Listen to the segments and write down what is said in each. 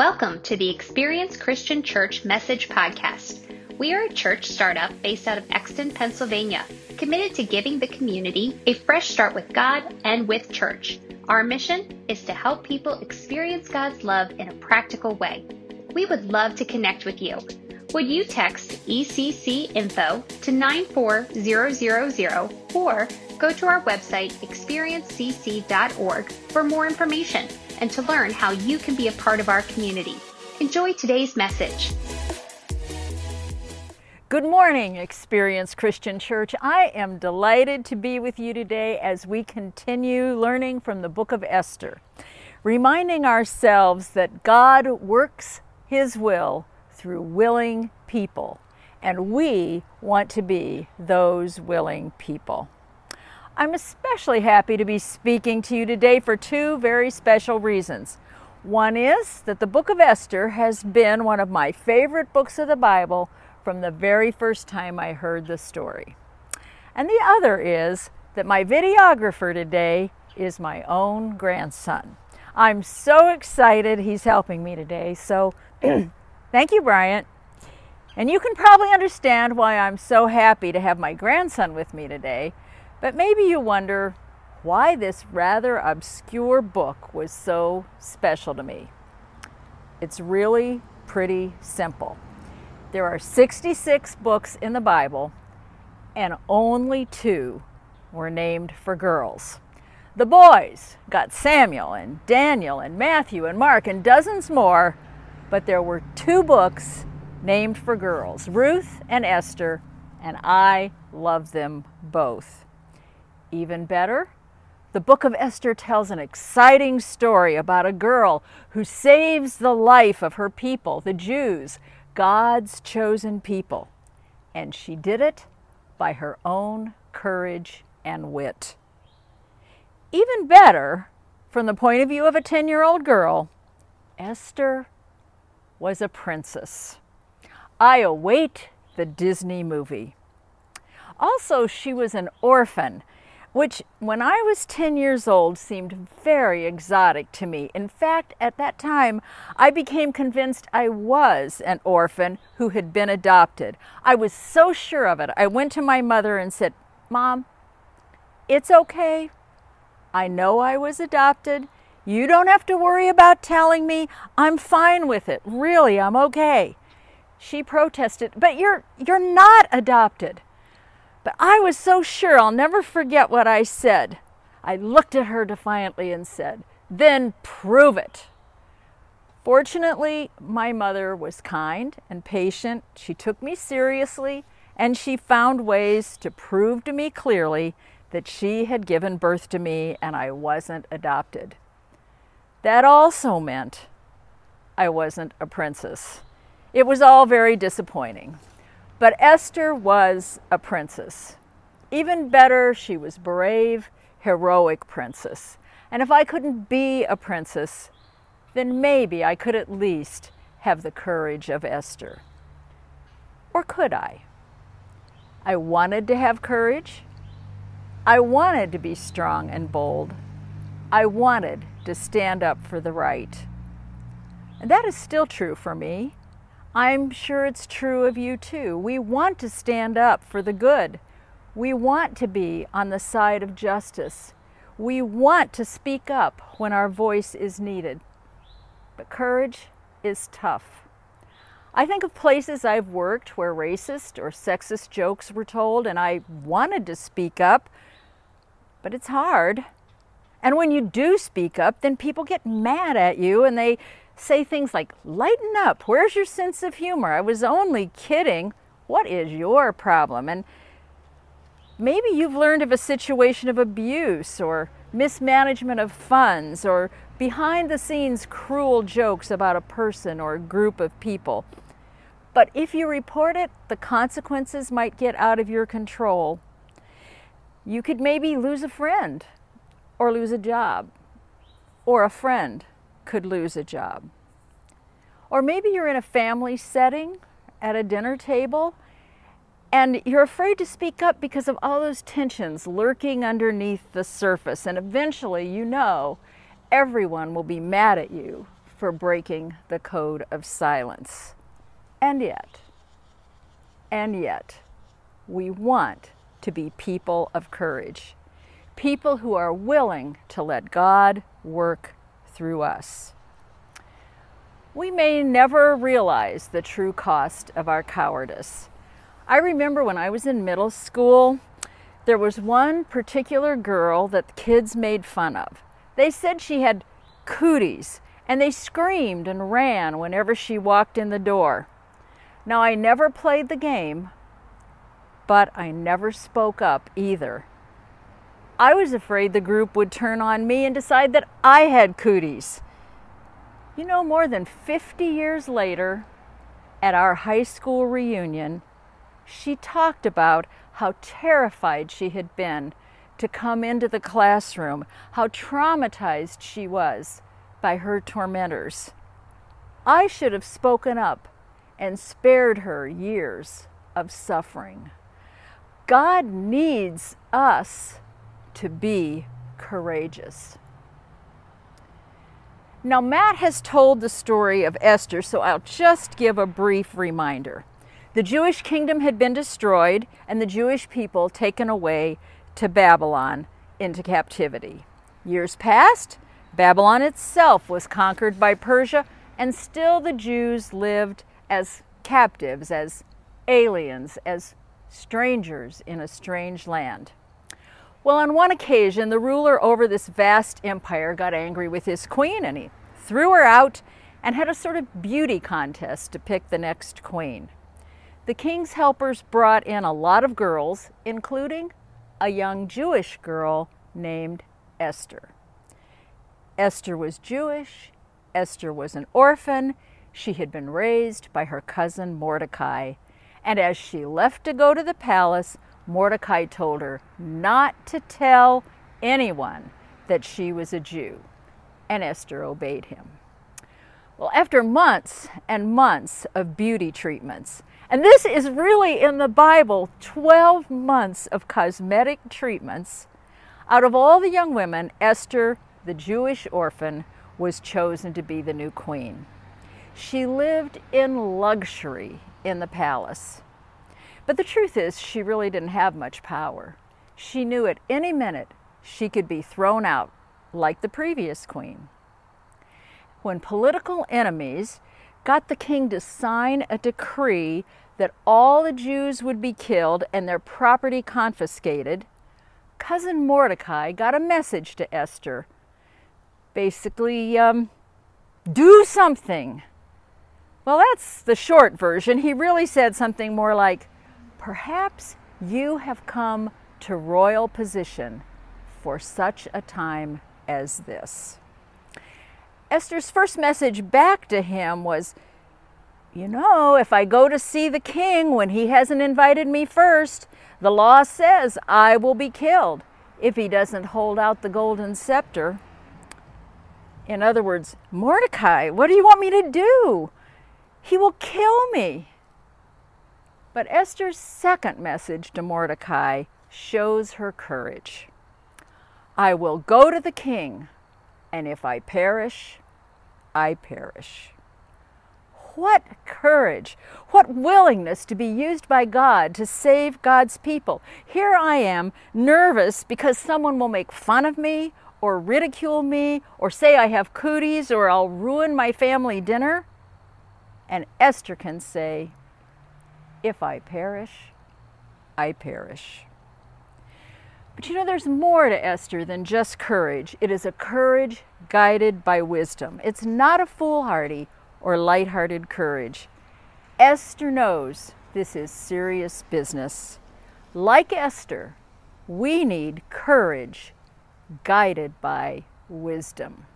Welcome to the Experience Christian Church Message Podcast. We are a church startup based out of Exton, Pennsylvania, committed to giving the community a fresh start with God and with church. Our mission is to help people experience God's love in a practical way. We would love to connect with you. Would you text ECC info to 94000 or go to our website experiencecc.org for more information and to learn how you can be a part of our community. Enjoy today's message. Good morning, Experience Christian Church. I am delighted to be with you today as we continue learning from the book of Esther, reminding ourselves that God works His will through willing people, and we want to be those willing people. I'm especially happy to be speaking to you today for two very special reasons. One is that the book of Esther has been one of my favorite books of the Bible from the very first time I heard the story. And the other is that my videographer today is my own grandson. I'm so excited he's helping me today. So thank you, Bryant. And you can probably understand why I'm so happy to have my grandson with me today but maybe you wonder why this rather obscure book was so special to me. It's really pretty simple. There are 66 books in the Bible, and only two were named for girls. The boys got Samuel and Daniel and Matthew and Mark and dozens more, but there were two books named for girls Ruth and Esther, and I love them both. Even better, the book of Esther tells an exciting story about a girl who saves the life of her people, the Jews, God's chosen people. And she did it by her own courage and wit. Even better, from the point of view of a 10 year old girl, Esther was a princess. I await the Disney movie. Also, she was an orphan which when I was 10 years old seemed very exotic to me. In fact, at that time, I became convinced I was an orphan who had been adopted. I was so sure of it. I went to my mother and said, Mom, it's okay. I know I was adopted. You don't have to worry about telling me. I'm fine with it. Really, I'm okay. She protested, But you're, you're not adopted. But I was so sure I'll never forget what I said. I looked at her defiantly and said, Then prove it. Fortunately, my mother was kind and patient. She took me seriously and she found ways to prove to me clearly that she had given birth to me and I wasn't adopted. That also meant I wasn't a princess. It was all very disappointing. But Esther was a princess. Even better, she was brave, heroic princess. And if I couldn't be a princess, then maybe I could at least have the courage of Esther. Or could I? I wanted to have courage. I wanted to be strong and bold. I wanted to stand up for the right. And that is still true for me. I'm sure it's true of you too. We want to stand up for the good. We want to be on the side of justice. We want to speak up when our voice is needed. But courage is tough. I think of places I've worked where racist or sexist jokes were told, and I wanted to speak up, but it's hard. And when you do speak up, then people get mad at you and they say things like, lighten up, where's your sense of humor? I was only kidding. What is your problem? And maybe you've learned of a situation of abuse or mismanagement of funds or behind the scenes cruel jokes about a person or a group of people. But if you report it, the consequences might get out of your control. You could maybe lose a friend or lose a job or a friend could lose a job. Or maybe you're in a family setting at a dinner table and you're afraid to speak up because of all those tensions lurking underneath the surface. And eventually, you know, everyone will be mad at you for breaking the code of silence. And yet, and yet, we want to be people of courage, people who are willing to let God work through us. We may never realize the true cost of our cowardice. I remember when I was in middle school, there was one particular girl that the kids made fun of. They said she had cooties, and they screamed and ran whenever she walked in the door. Now, I never played the game, but I never spoke up either. I was afraid the group would turn on me and decide that I had cooties. You know, more than 50 years later, at our high school reunion, she talked about how terrified she had been to come into the classroom, how traumatized she was by her tormentors. I should have spoken up and spared her years of suffering. God needs us to be courageous. Now, Matt has told the story of Esther, so I'll just give a brief reminder. The Jewish kingdom had been destroyed and the Jewish people taken away to Babylon into captivity. Years passed, Babylon itself was conquered by Persia, and still the Jews lived as captives, as aliens, as strangers in a strange land. Well, on one occasion, the ruler over this vast empire got angry with his queen and he threw her out and had a sort of beauty contest to pick the next queen. The king's helpers brought in a lot of girls, including a young Jewish girl named Esther. Esther was Jewish, Esther was an orphan, she had been raised by her cousin Mordecai, and as she left to go to the palace, Mordecai told her not to tell anyone that she was a Jew, and Esther obeyed him. Well, after months and months of beauty treatments, and this is really in the Bible 12 months of cosmetic treatments, out of all the young women, Esther, the Jewish orphan, was chosen to be the new queen. She lived in luxury in the palace. But the truth is, she really didn't have much power. She knew at any minute she could be thrown out like the previous queen when political enemies got the king to sign a decree that all the Jews would be killed and their property confiscated, cousin Mordecai got a message to Esther. Basically, um, do something. Well, that's the short version. He really said something more like, Perhaps you have come to royal position for such a time as this. Esther's first message back to him was, You know, if I go to see the king when he hasn't invited me first, the law says I will be killed if he doesn't hold out the golden scepter. In other words, Mordecai, what do you want me to do? He will kill me. But Esther's second message to Mordecai shows her courage. I will go to the king, and if I perish, I perish. What courage, what willingness to be used by God to save God's people. Here I am, nervous because someone will make fun of me or ridicule me or say I have cooties or I'll ruin my family dinner. And Esther can say, If I perish, I perish. But you know, there's more to Esther than just courage. It is a courage guided by wisdom. It's not a foolhardy or light-hearted courage. Esther knows this is serious business. Like Esther, we need courage guided by wisdom.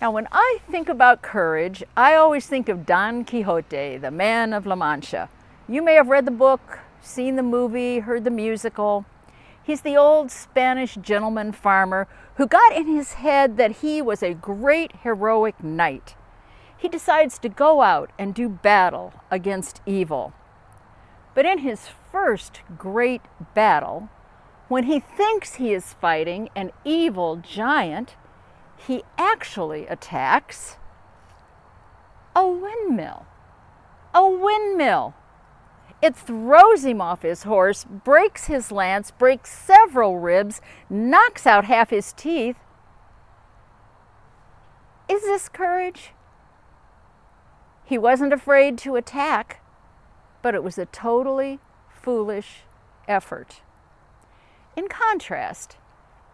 Now, when I think about courage, I always think of Don Quixote, the man of La Mancha. You may have read the book, seen the movie, heard the musical. He's the old Spanish gentleman farmer who got in his head that he was a great heroic knight. He decides to go out and do battle against evil. But in his first great battle, when he thinks he is fighting an evil giant, he actually attacks a windmill. A windmill. It throws him off his horse, breaks his lance, breaks several ribs, knocks out half his teeth. Is this courage? He wasn't afraid to attack, but it was a totally foolish effort. In contrast,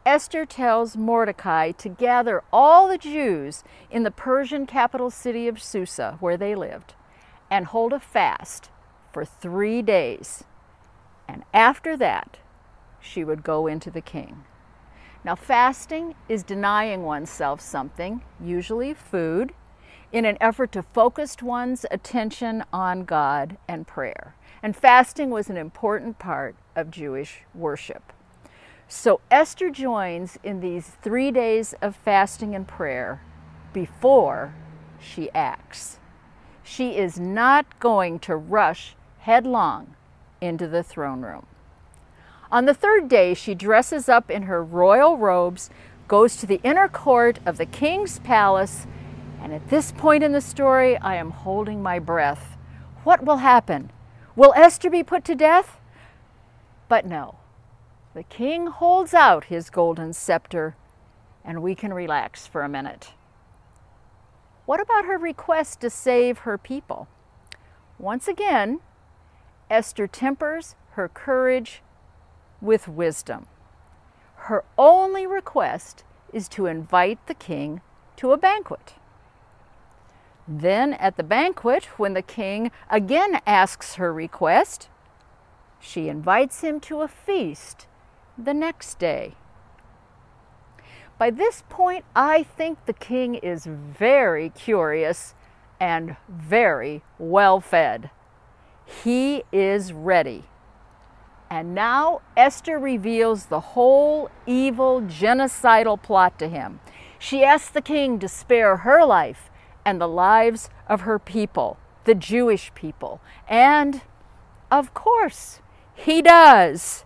Esther tells Mordecai to gather all the Jews in the Persian capital city of Susa, where they lived, and hold a fast for three days. And after that, she would go into the king. Now, fasting is denying oneself something, usually food, in an effort to focus one's attention on God and prayer. And fasting was an important part of Jewish worship. So Esther joins in these three days of fasting and prayer before she acts. She is not going to rush headlong into the throne room. On the third day, she dresses up in her royal robes, goes to the inner court of the king's palace, and at this point in the story, I am holding my breath. What will happen? Will Esther be put to death? But no. The king holds out his golden scepter, and we can relax for a minute. What about her request to save her people? Once again, Esther tempers her courage with wisdom. Her only request is to invite the king to a banquet. Then, at the banquet, when the king again asks her request, she invites him to a feast the next day. By this point, I think the king is very curious and very well fed. He is ready. And now Esther reveals the whole evil genocidal plot to him. She asks the king to spare her life and the lives of her people, the Jewish people. And, of course, he does.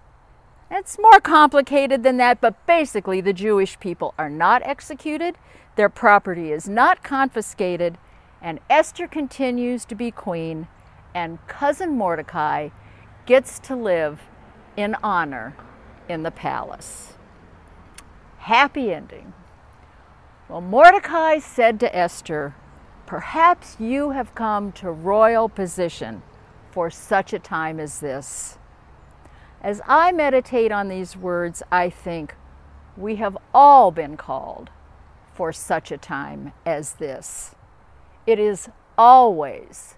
It's more complicated than that, but basically, the Jewish people are not executed, their property is not confiscated, and Esther continues to be queen, and cousin Mordecai gets to live in honor in the palace. Happy ending. Well, Mordecai said to Esther, Perhaps you have come to royal position for such a time as this. As I meditate on these words, I think we have all been called for such a time as this. It is always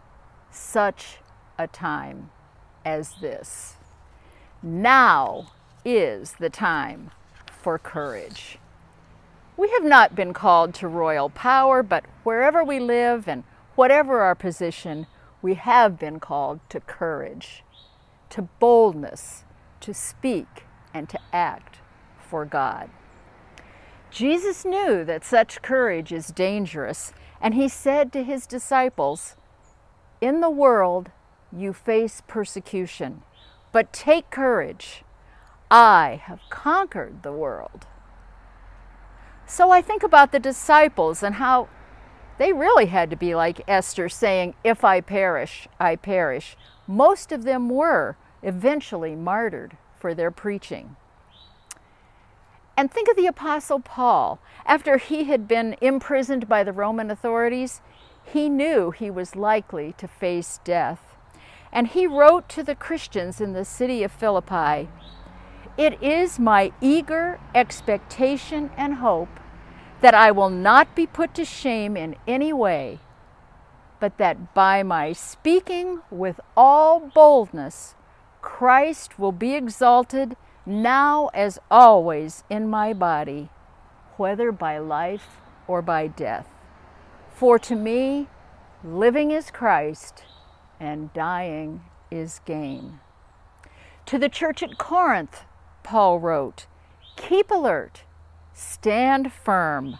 such a time as this. Now is the time for courage. We have not been called to royal power, but wherever we live and whatever our position, we have been called to courage, to boldness, to speak and to act for God. Jesus knew that such courage is dangerous, and he said to his disciples, In the world you face persecution, but take courage. I have conquered the world. So I think about the disciples and how they really had to be like Esther saying, If I perish, I perish. Most of them were eventually martyred for their preaching. And think of the Apostle Paul. After he had been imprisoned by the Roman authorities, he knew he was likely to face death. And he wrote to the Christians in the city of Philippi It is my eager expectation and hope that I will not be put to shame in any way, but that by my speaking with all boldness, Christ will be exalted now as always in my body, whether by life or by death. For to me, living is Christ and dying is gain. To the church at Corinth, Paul wrote, Keep alert, stand firm,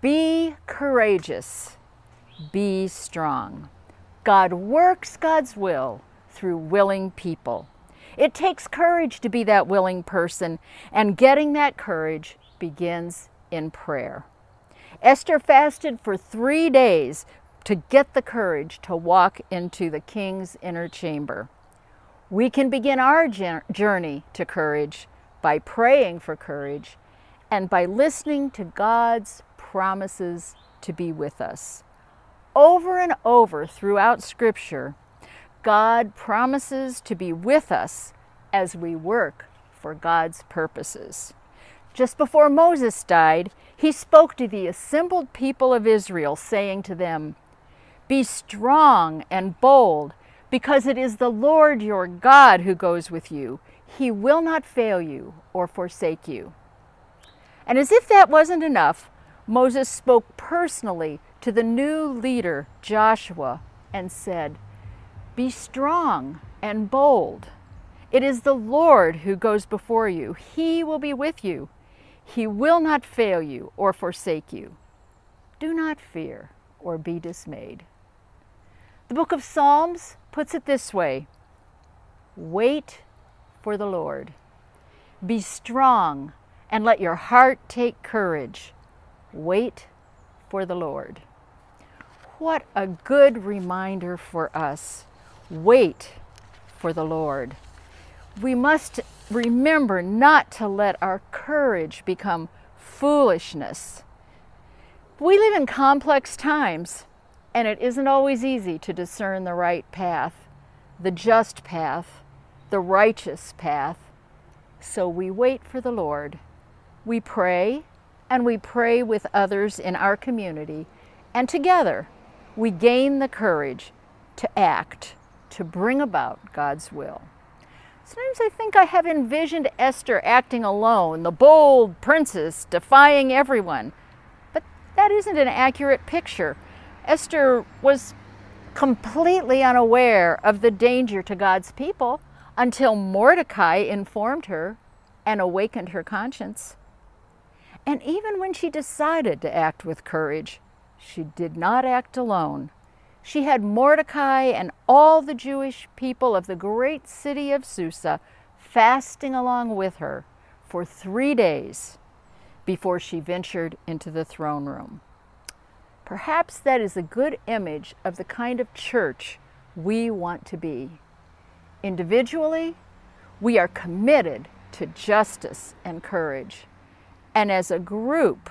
be courageous, be strong. God works God's will through willing people. It takes courage to be that willing person, and getting that courage begins in prayer. Esther fasted for three days to get the courage to walk into the king's inner chamber. We can begin our journey to courage by praying for courage and by listening to God's promises to be with us. Over and over throughout Scripture, God promises to be with us as we work for God's purposes. Just before Moses died, he spoke to the assembled people of Israel, saying to them, Be strong and bold, because it is the Lord your God who goes with you. He will not fail you or forsake you. And as if that wasn't enough, Moses spoke personally to the new leader, Joshua, and said, Be strong and bold. It is the Lord who goes before you. He will be with you. He will not fail you or forsake you. Do not fear or be dismayed. The book of Psalms puts it this way Wait for the Lord. Be strong and let your heart take courage. Wait for the Lord. What a good reminder for us. Wait for the Lord. We must remember not to let our courage become foolishness. We live in complex times, and it isn't always easy to discern the right path, the just path, the righteous path. So we wait for the Lord. We pray, and we pray with others in our community, and together we gain the courage to act, to bring about God's will. Sometimes I think I have envisioned Esther acting alone, the bold princess defying everyone. But that isn't an accurate picture. Esther was completely unaware of the danger to God's people until Mordecai informed her and awakened her conscience. And even when she decided to act with courage, she did not act alone. She had Mordecai and all the Jewish people of the great city of Susa fasting along with her for three days before she ventured into the throne room. Perhaps that is a good image of the kind of church we want to be. Individually, we are committed to justice and courage. And as a group,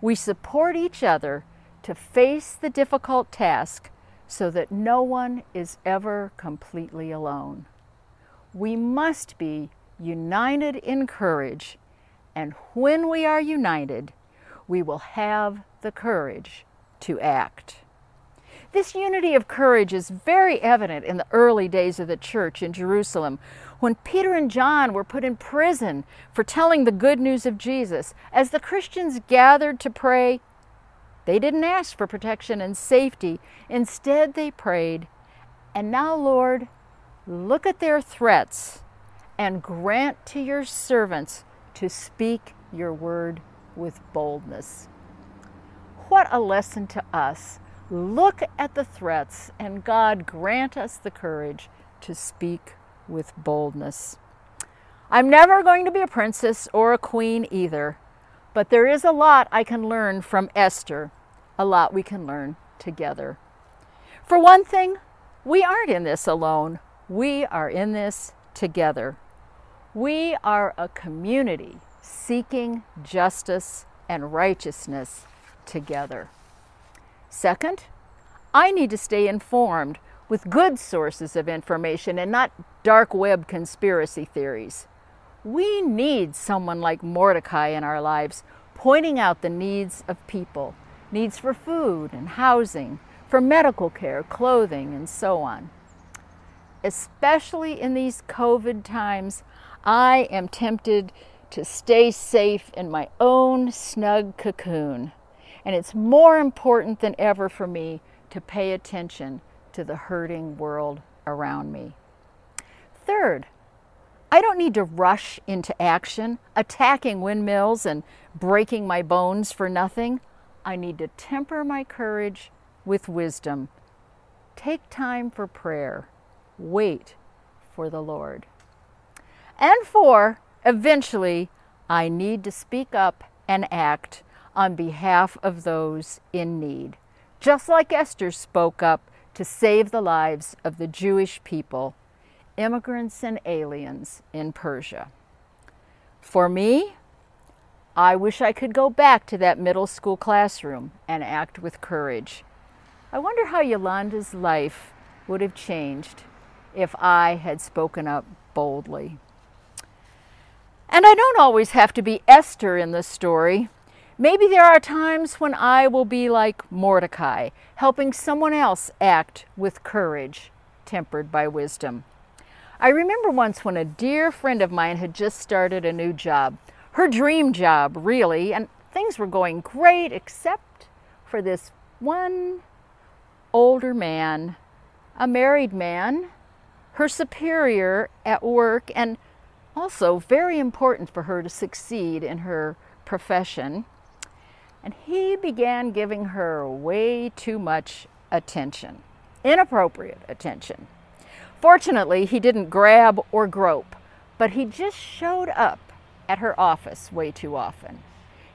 we support each other to face the difficult task so that no one is ever completely alone. We must be united in courage, and when we are united, we will have the courage to act. This unity of courage is very evident in the early days of the church in Jerusalem when Peter and John were put in prison for telling the good news of Jesus. As the Christians gathered to pray, they didn't ask for protection and safety. Instead, they prayed, And now, Lord, look at their threats and grant to your servants to speak your word with boldness. What a lesson to us. Look at the threats, and God grant us the courage to speak with boldness. I'm never going to be a princess or a queen either. But there is a lot I can learn from Esther, a lot we can learn together. For one thing, we aren't in this alone. We are in this together. We are a community seeking justice and righteousness together. Second, I need to stay informed with good sources of information and not dark web conspiracy theories. We need someone like Mordecai in our lives, pointing out the needs of people needs for food and housing, for medical care, clothing, and so on. Especially in these COVID times, I am tempted to stay safe in my own snug cocoon. And it's more important than ever for me to pay attention to the hurting world around me. Third, I don't need to rush into action, attacking windmills and breaking my bones for nothing. I need to temper my courage with wisdom. Take time for prayer. Wait for the Lord. And four, eventually, I need to speak up and act. on behalf of those in need, just like Esther spoke up to save the lives of the Jewish people, immigrants and aliens in Persia. For me, I wish I could go back to that middle school classroom and act with courage. I wonder how Yolanda's life would have changed if I had spoken up boldly. And I don't always have to be Esther in the story. Maybe there are times when I will be like Mordecai, helping someone else act with courage, tempered by wisdom. I remember once when a dear friend of mine had just started a new job, her dream job, really, and things were going great except for this one older man, a married man, her superior at work, and also very important for her to succeed in her profession. And he began giving her way too much attention, inappropriate attention. Fortunately, he didn't grab or grope, but he just showed up at her office way too often.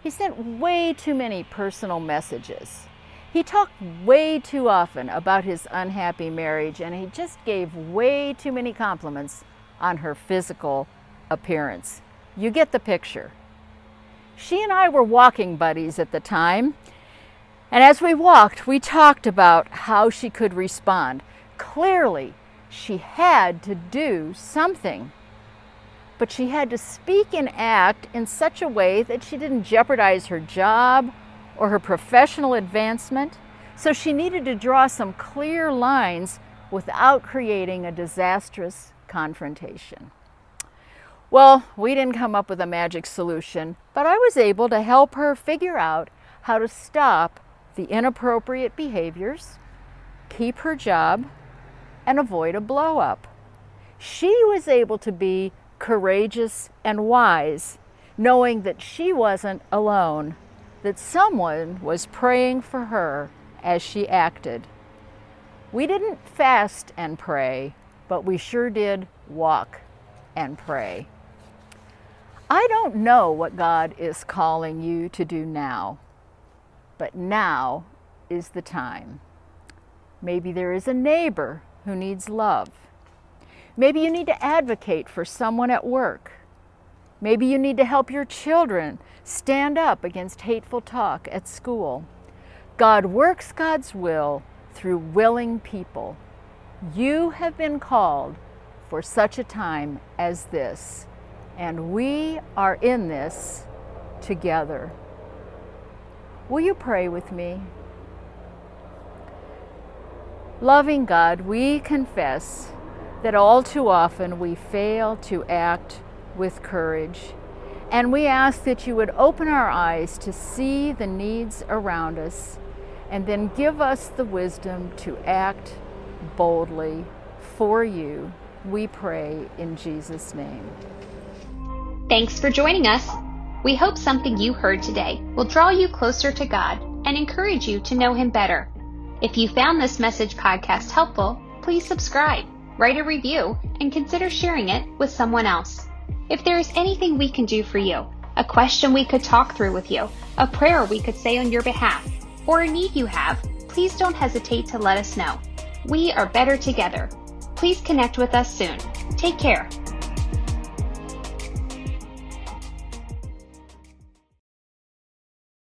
He sent way too many personal messages. He talked way too often about his unhappy marriage, and he just gave way too many compliments on her physical appearance. You get the picture. She and I were walking buddies at the time, and as we walked, we talked about how she could respond. Clearly, she had to do something. But she had to speak and act in such a way that she didn't jeopardize her job or her professional advancement. So she needed to draw some clear lines without creating a disastrous confrontation. Well, we didn't come up with a magic solution, but I was able to help her figure out how to stop the inappropriate behaviors, keep her job, and avoid a blowup. She was able to be courageous and wise, knowing that she wasn't alone, that someone was praying for her as she acted. We didn't fast and pray, but we sure did walk and pray. I don't know what God is calling you to do now, but now is the time. Maybe there is a neighbor who needs love. Maybe you need to advocate for someone at work. Maybe you need to help your children stand up against hateful talk at school. God works God's will through willing people. You have been called for such a time as this and we are in this together. Will you pray with me? Loving God, we confess that all too often we fail to act with courage. And we ask that you would open our eyes to see the needs around us and then give us the wisdom to act boldly for you. We pray in Jesus' name. Thanks for joining us. We hope something you heard today will draw you closer to God and encourage you to know Him better. If you found this message podcast helpful, please subscribe, write a review, and consider sharing it with someone else. If there is anything we can do for you, a question we could talk through with you, a prayer we could say on your behalf, or a need you have, please don't hesitate to let us know. We are better together. Please connect with us soon. Take care.